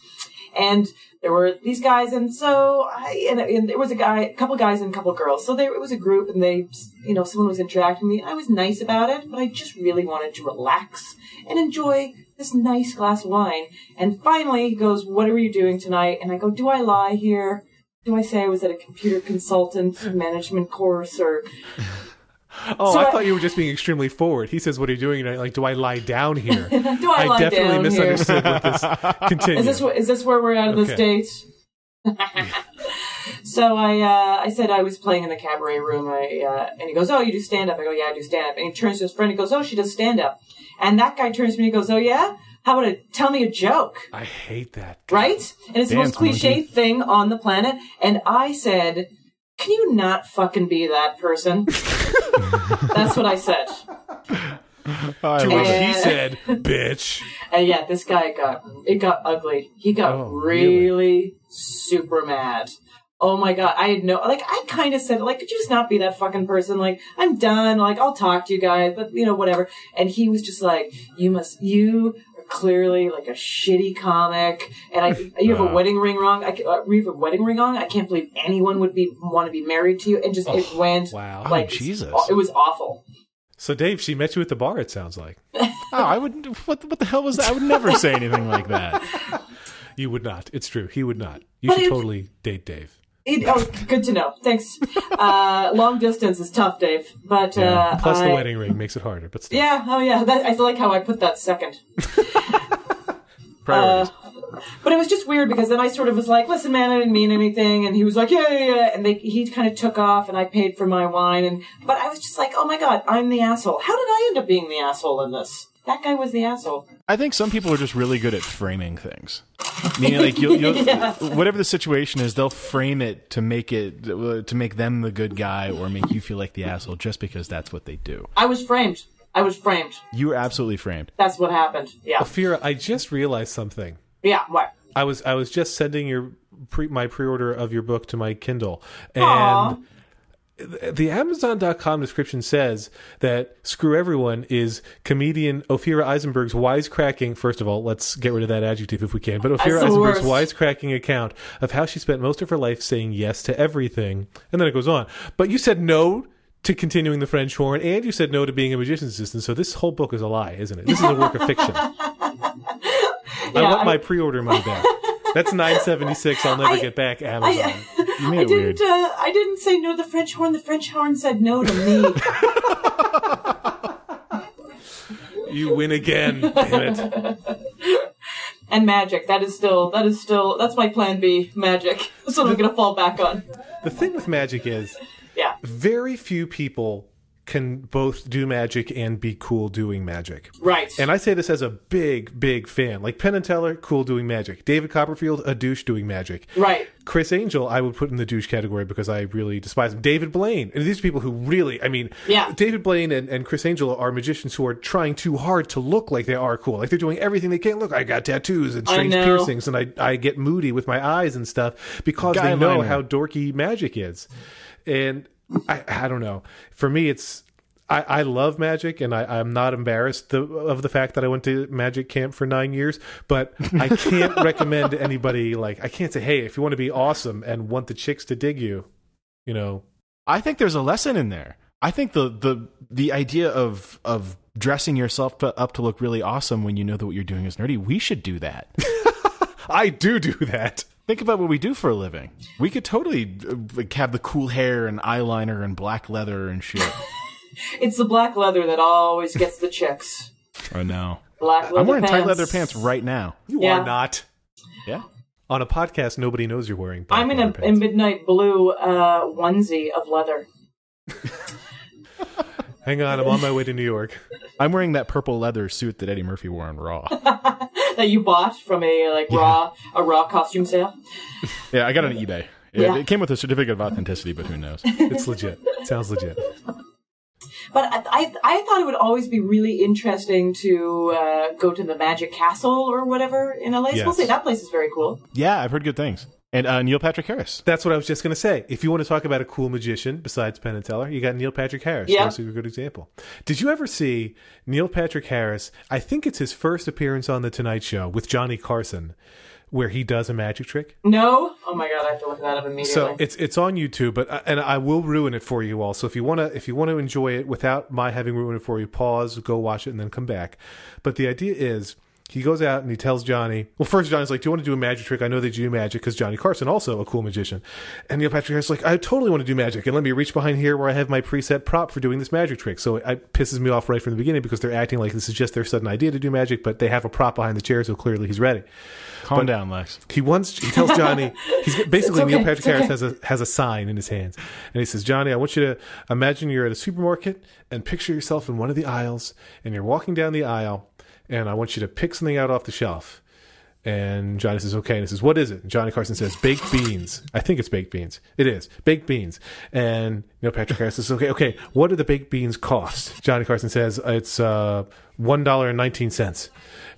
And there were these guys, and so I, and, and there was a guy, a couple guys and a couple girls. So there it was a group, and they, you know, someone was interacting with me. I was nice about it, but I just really wanted to relax and enjoy this nice glass of wine. And finally, he goes, What are you doing tonight? And I go, Do I lie here? Do I say I was at a computer consultant management course or Oh, So I I- thought you were just being extremely forward. He says, "What are you doing?" And like, "Do I lie down here?" do I, lie definitely down here? misunderstood what this. Continue. Is this is this where we're at of this Okay. date? so I uh, I said I was playing in the cabaret room. I uh, and he goes, "Oh, you do stand up?" I go, "Yeah, I do stand up." And he turns to his friend and goes, "Oh, she does stand up." And that guy turns to me and goes, "Oh yeah, how about a tell me a joke?" I hate that. Right? And it's the most cliche monkey. thing on the planet. And I said, "Can you not fucking be that person?" That's what I said. Oh, I To which he said, "Bitch." And yeah, this guy got it got ugly. He got Oh, really, really? super mad. Oh my god, I had no like I kind of said like could you just not be that fucking person? Like I'm done. Like I'll talk to you guys, but you know whatever. And he was just like you must you are clearly like a shitty comic and I you have a Uh. wedding ring wrong. I ca- uh, you have a wedding ring on. I can't believe anyone would be want to be married to you and just it went wow. Oh, like it's- Jesus. It was awful. So, Dave, she met you at the bar. It sounds like Oh, I would. What, what the hell was that? I would never say anything like that. you would not. It's true. He would not. You But should it- totally date Dave. It, oh, good to know. Thanks. Uh, long distance is tough, Dave. But uh, Plus, the wedding ring makes it harder. But still, Yeah. Oh, yeah. That, I like how I put that second. Priorities. But it was just weird because then I sort of was like, "Listen, man, I didn't mean anything," and he was like, "Yeah, yeah, yeah," and they, he kind of took off, and I paid for my wine, and but I was just like, "Oh my god, I'm the asshole." How did I end up being the asshole in this? That guy was the asshole. I think some people are just really good at framing things. Meaning, like you'll, you'll Yeah. whatever the situation is, they'll frame it to make it to make them the good guy or make you feel like the asshole, just because that's what they do. I was framed. I was framed. You were absolutely framed. That's what happened. Yeah. Ophira, I just realized something. Yeah. What? I was I was just sending your pre, my pre-order of your book to my Kindle, and Aw. Th- the Amazon.com description says that "Screw Everyone" is comedian Ophira Eisenberg's wisecracking. First of all, let's get rid of that adjective if we can. But Ophira Eisenberg's worst. wisecracking account of how she spent most of her life saying yes to everything, and then it goes on. But you said no. To continuing the French horn, and you said no to being a magician's assistant. So this whole book is a lie, isn't it? This is a work of fiction. I want I- my pre-order money back. That's nine seventy six. I'll never I- get back. Amazon. Made I didn't. Uh, I didn't say no to the French horn. The French horn said no to me. you win again. Damn it. and magic. That is still. That is still. That's my plan B. Magic. That's what I'm gonna fall back on. The thing with magic is Yeah. very few people can both do magic and be cool doing magic. Right. And I say this as a big, big fan. Like Penn and Teller, cool doing magic. David Copperfield, a douche doing magic. right. Criss Angel, I would put in the douche category because I really despise him. David Blaine, and these are people who really, I mean, Yeah. David Blaine and, and Criss Angel are magicians who are trying too hard to look like they are cool. Like they're doing everything they can. Look, I got tattoos and strange piercings, and I, I get moody with my eyes and stuff because Guy they know liner. how dorky magic is. And I, I don't know. For me, it's. I, I love magic, and I, I'm not embarrassed the, of the fact that I went to magic camp for nine years. But I can't recommend anybody like I can't say, hey, if you want to be awesome and want the chicks to dig you, you know, I think there's a lesson in there. I think the the the idea of of dressing yourself to, up to look really awesome when you know that what you're doing is nerdy. We should do that. I do do that. Think about what we do for a living. We could totally uh, like, have the cool hair and eyeliner and black leather and shit. It's the black leather that always gets the chicks. oh no, Black leather I'm wearing pants. tight leather pants right now. You Yeah. are not. Yeah. On a podcast, nobody knows you're wearing. black I'm in leather a, a midnight blue uh, onesie of leather. Hang on, I'm on my way to New York. I'm wearing that purple leather suit that Eddie Murphy wore on Raw. That you bought from a like raw a raw costume sale. yeah, I got it on eBay. It, Yeah. it came with a certificate of authenticity, but who knows? It's legit. Sounds legit. But I, I, I thought it would always be really interesting to uh, go to the Magic Castle or whatever in LA. So Yes. we'll say that place is very cool. Yeah, I've heard good things. And uh, Neil Patrick Harris. That's what I was just going to say. If you want to talk about a cool magician besides Penn and Teller, you got Neil Patrick Harris. Yeah. That's a good example. Did you ever see Neil Patrick Harris? I think it's his first appearance on The Tonight Show with Johnny Carson, where he does a magic trick. No? Oh my god, I have to look that up immediately. So it's it's on YouTube, but uh, and I will ruin it for you all. So if you want to if you want to enjoy it without my having ruined it for you, pause, go watch it, and then come back. But the idea is. He goes out and he tells Johnny. Well, first Johnny's like, "Do you want to do a magic trick? I know that you do magic because Johnny Carson also a cool magician." And Neil Patrick Harris is like, "I totally want to do magic, and let me reach behind here where I have my preset prop for doing this magic trick." So it pisses me off right from the beginning because they're acting like this is just their sudden idea to do magic, but they have a prop behind the chair, so clearly he's ready Calm down, Lex. he wants he tells Johnny he's basically okay, Neil Patrick it's Harris okay. has a has a sign in his hands and he says Johnny I want you to imagine you're at a supermarket and picture yourself in one of the aisles and you're walking down the aisle and I want you to pick something out off the shelf. And Johnny says okay. And he says what is it? And Johnny Carson says baked beans. I think it's baked beans. It is. Baked beans. And Neil Patrick Harris says okay okay. What do the baked beans cost? Johnny Carson says it's uh one dollar and nineteen cents.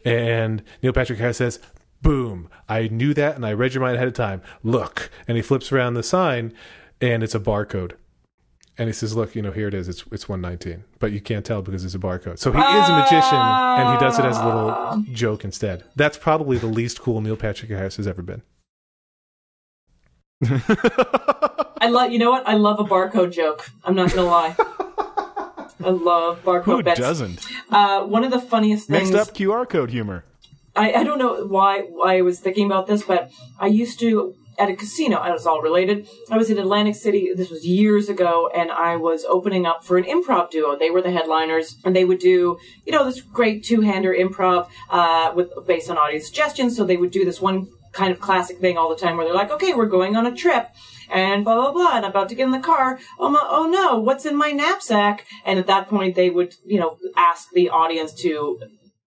And Neil Patrick Harris says boom. I knew that and i read your mind ahead of time. Look. And he flips around the sign and it's a barcode and he says look you know here it is it's it's 119 but you can't tell because it's a barcode so he is a magician and he does it as a little joke instead that's probably the least cool neil patrick harris has ever been I love. You know what? I love a barcode joke. I'm not gonna lie. I love barcode Who bets. doesn't? Uh, one of the funniest things. Mixed up QR code humor. I, I don't know why why I was thinking about this, but I used to at a casino. And it's all related. I was in Atlantic City. This was years ago, and I was opening up for an improv duo. They were the headliners, and they would do, you know, this great two-hander improv uh, with based on audience suggestions. So they would do this one kind of classic thing all the time where they're like, okay, we're going on a trip and blah blah blah and I'm about to get in the car oh, my, oh no what's in my knapsack and at that point they would you know ask the audience to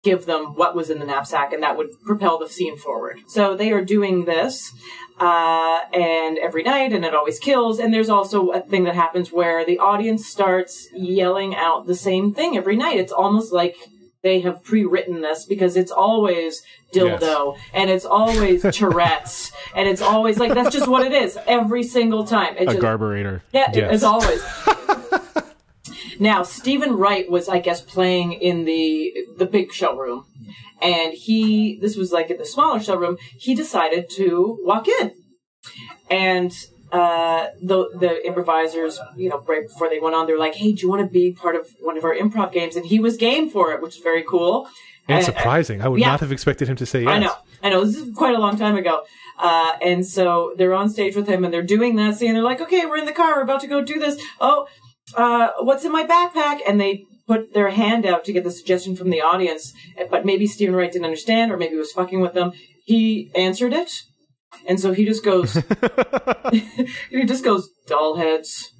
give them what was in the knapsack and that would propel the scene forward so they are doing this uh, and every night and it always kills and there's also a thing that happens where the audience starts yelling out the same thing every night it's almost like they have pre-written this because it's always dildo and it's always Tourette's and it's always like that's just what it is every single time. It A just- garburator. yeah, Yes. as always. now, Steven Wright was, I guess, playing in the the big showroom, and he this was like at the smaller showroom. He decided to walk in, and uh, the the improvisers, you know, right before they went on, they were like, "Hey, do you want to be part of one of our improv games?" And he was game for it, which is very cool. And And- surprising. I would yeah. not have expected him to say yes. I know, I know. This is quite a long time ago. Uh, and so they're on stage with him and they're doing that scene. They're like, okay, we're in the car. We're about to go do this. Oh, uh, what's in my backpack? And they put their hand out to get the suggestion from the audience. But maybe Steven Wright didn't understand or maybe he was fucking with them. He answered it. And so he just goes, he just goes, doll heads.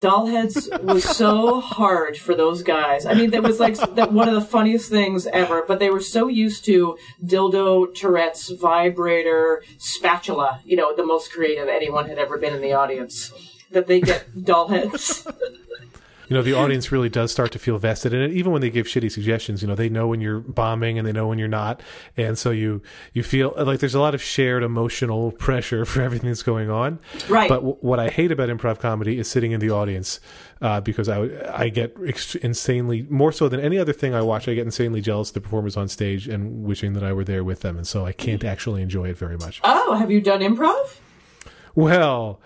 Doll heads was so hard for those guys. I mean, that was like that one of the funniest things ever. But they were so used to dildo, Tourette's, vibrator, spatula. You know, the most creative anyone had ever been in the audience. That they get doll heads. You know, the audience really does start to feel vested in it, even when they give shitty suggestions. You know, they know when you're bombing and they know when you're not, and so you you feel like there's a lot of shared emotional pressure for everything that's going on. Right. But w- what I hate about improv comedy is sitting in the audience uh, because I I get ex- insanely more so than any other thing I watch. I get insanely jealous of the performers on stage and wishing that I were there with them, and so I can't actually enjoy it very much. Oh, have you done improv? Well,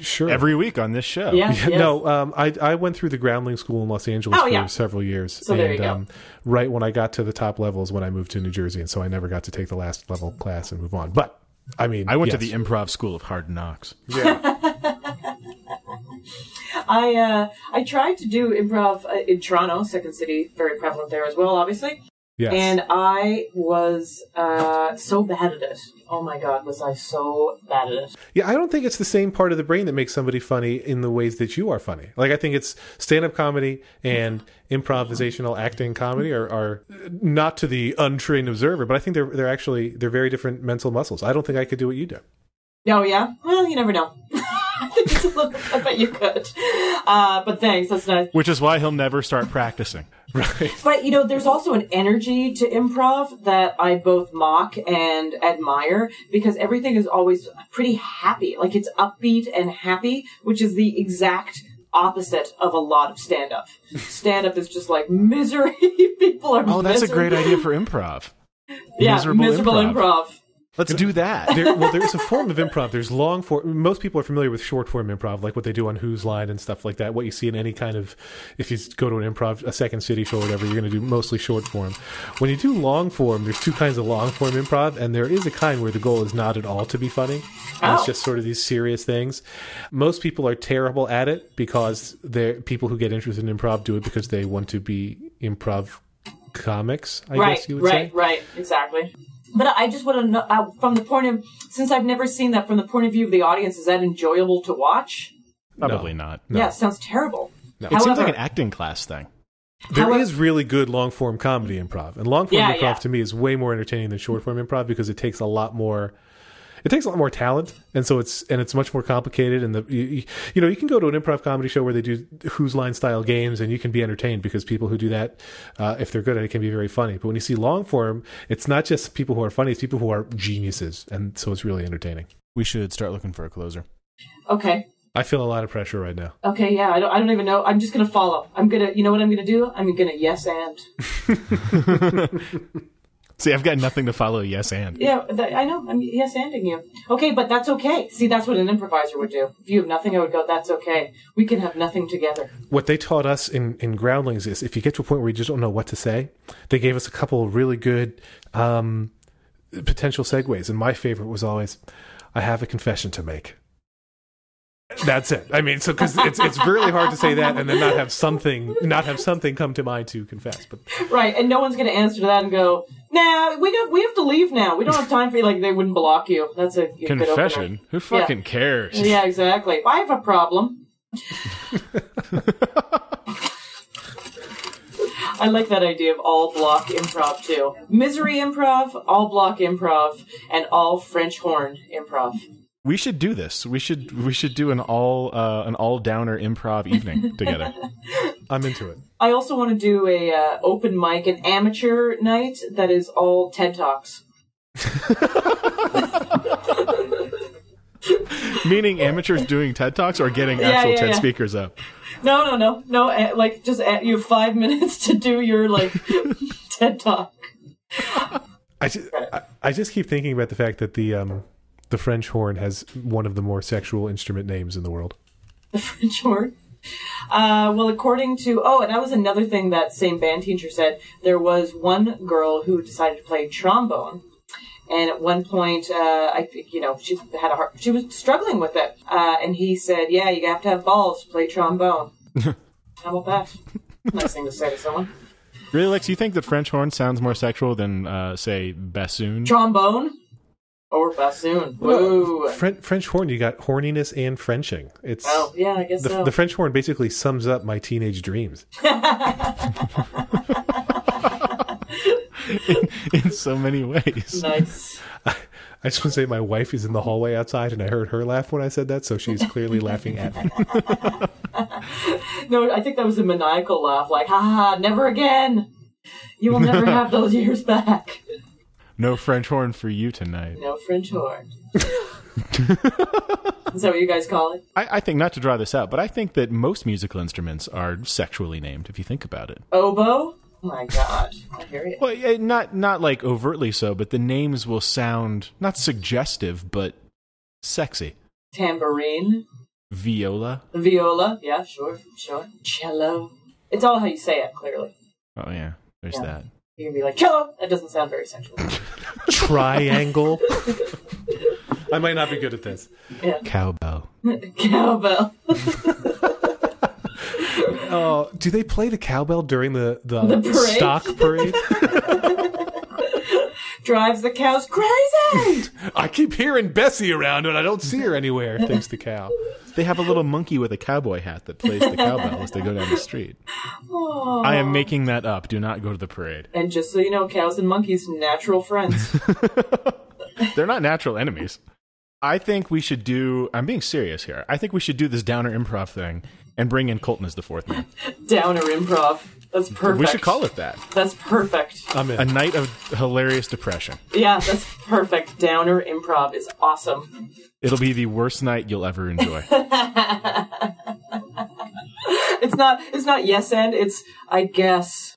sure. Every week on this show. Yeah. Yeah, yes. No, um, I I went through the Groundling School in Los Angeles Oh, for yeah. several years, So there and you go. um, right when I got to the top levels, when I moved to New Jersey, and so I never got to take the last level class and move on. But I mean, I went to the improv school of hard knocks. Yeah. I uh, I tried to do improv uh, in Toronto, Second City, very prevalent there as well, obviously. Yes. And I was uh, so bad at it. Oh my god, was I so bad at it? yeah, I don't think it's the same part of the brain that makes somebody funny in the ways that you are funny. Like I think it's stand-up comedy and improvisational acting comedy are, are not to the untrained observer, but I think they're they're actually they're very different mental muscles. I don't think I could do what you do. Oh yeah, well you never know. I think it's a little- I bet you could. Uh, but thanks, that's nice. Which is why he'll never start practicing. Right. But you know, there's also an energy to improv that I both mock and admire because everything is always pretty happy. Like it's upbeat and happy, which is the exact opposite of a lot of stand up. stand up is just like misery. People are Oh, that's a great idea for improv. Yeah, Miserable miserable, improv. improv. Let's do that. there, well, there's a form of improv. There's long form. Most people are familiar with short form improv, like what they do on Whose Line and stuff like that. What you see in any kind of, if you go to an improv, a second city show or whatever, you're going to do mostly short form. When you do long form, there's two kinds of long form improv, and there is a kind where the goal is not at all to be funny. Oh. It's just sort of these serious things. Most people are terrible at it because they're people who get interested in improv do it because they want to be improv comics. I right, guess you would right, say. Right, right, exactly. But I just want to know uh, from the point of since I've never seen that from the point of view of the audience, is that enjoyable to watch? Probably not. Yeah, it sounds terrible. No. It seems like an acting class thing. There is However- really good long form comedy improv, and long form Yeah, improv yeah. to me is way more entertaining than short form improv because it takes a lot more. It takes a lot more talent, and so it's and it's much more complicated. And the you, you- you know you can go to an improv comedy show where they do whose line style games, and you can be entertained because people who do that, uh, if they're good at it, can be very funny. But when you see long form, it's not just people who are funny; it's people who are geniuses, and so it's really entertaining. We should start looking for a closer. Okay, I feel a lot of pressure right now. okay, yeah. I don't, I don't even know. I'm just gonna follow. I'm gonna. You know what I'm gonna do? I'm gonna yes and. See, I've got nothing to follow. Yes, and Yeah, th- I know. I'm yes anding you. Okay, but that's okay. See, that's what an improviser would do. If you have nothing, I would go. That's okay. We can have nothing together. what they taught us in, in groundlings is if you get to a point where you just don't know what to say they gave us a couple of really good um, potential segues and my favorite was always I have a confession to make. That's it. I mean, so because it's it's really hard to say that and then not have something not have something come to mind to confess. But Right, and no one's going to answer to that and go, "Nah, we got we have to leave now. We don't have time for you." Like they wouldn't block you. That's a good. Confession? Who fucking cares? Yeah, exactly. I have a problem. I like that idea of all block improv too. Misery improv, all block improv, and all French horn improv. We should do this. We should we should do an all uh, an all downer improv evening together. I'm into it. I also want to do a uh, open mic, an amateur night that is all TED talks. Meaning amateurs doing TED talks or getting Yeah, actual yeah, TED yeah. speakers up. No, no, no, no. uh, Like just uh, you have five minutes to do your like TED talk. I just, I, I just keep thinking about the fact that the um the French horn has one of the more sexual instrument names in the world. the French horn. Uh, well, according to oh, and that was another thing that same band teacher said. There was one girl who decided to play trombone, and at one point, uh, I think you know she had a hard, she was struggling with it, uh, and he said, "Yeah, you have to have balls to play trombone." How about that? nice thing to say to someone. Really, Lex? You think that French horn sounds more sexual than uh, say bassoon? Trombone Oh, or bassoon. Whoa. Fren- French horn, you got horniness and Frenching. It's Oh yeah, I guess the, so. the French horn basically sums up my teenage dreams. in so many ways. nice. I just want to say my wife is in the hallway outside, and I heard her laugh when I said that, so she's clearly laughing at me. No, I think that was a maniacal laugh, like, ha, ha, never again. You will never have those years back. No French horn for you tonight. No French horn. Is that what you guys call it? I, I think not to draw this out, but I think that most musical instruments are sexually named. If you think about it, Oboe? Oh my god. I hear you. well, eh, not not like overtly so, but the names will sound not suggestive, but sexy. Tambourine? Viola. Viola? Yeah, sure, sure. Cello? It's all how you say it, clearly. Oh yeah, there's Yeah. that. You can be like, cello! That doesn't sound very sexual. Triangle. I might not be good at this. Cowbell. Cowbell. Oh, do they play the cowbell during the the, The parade? stock parade? Drives the cows crazy! I keep hearing Bessie around, and I don't see her anywhere. Thanks the cow. They have a little monkey with a cowboy hat that plays the cowbell as they go down the street. Aw. I am making that up. Do not go to the parade. And just so you know, cows and monkeys, natural friends. They're not natural enemies. I think we should do. I'm being serious here. I think we should do this downer improv thing and bring in Coulton as the fourth man. Downer improv. That's perfect. We should call it that. That's perfect. I'm in. A night of hilarious depression. Yeah, that's perfect. Downer improv is awesome. It'll be the worst night you'll ever enjoy. It's not. It's not yes and. It's I guess.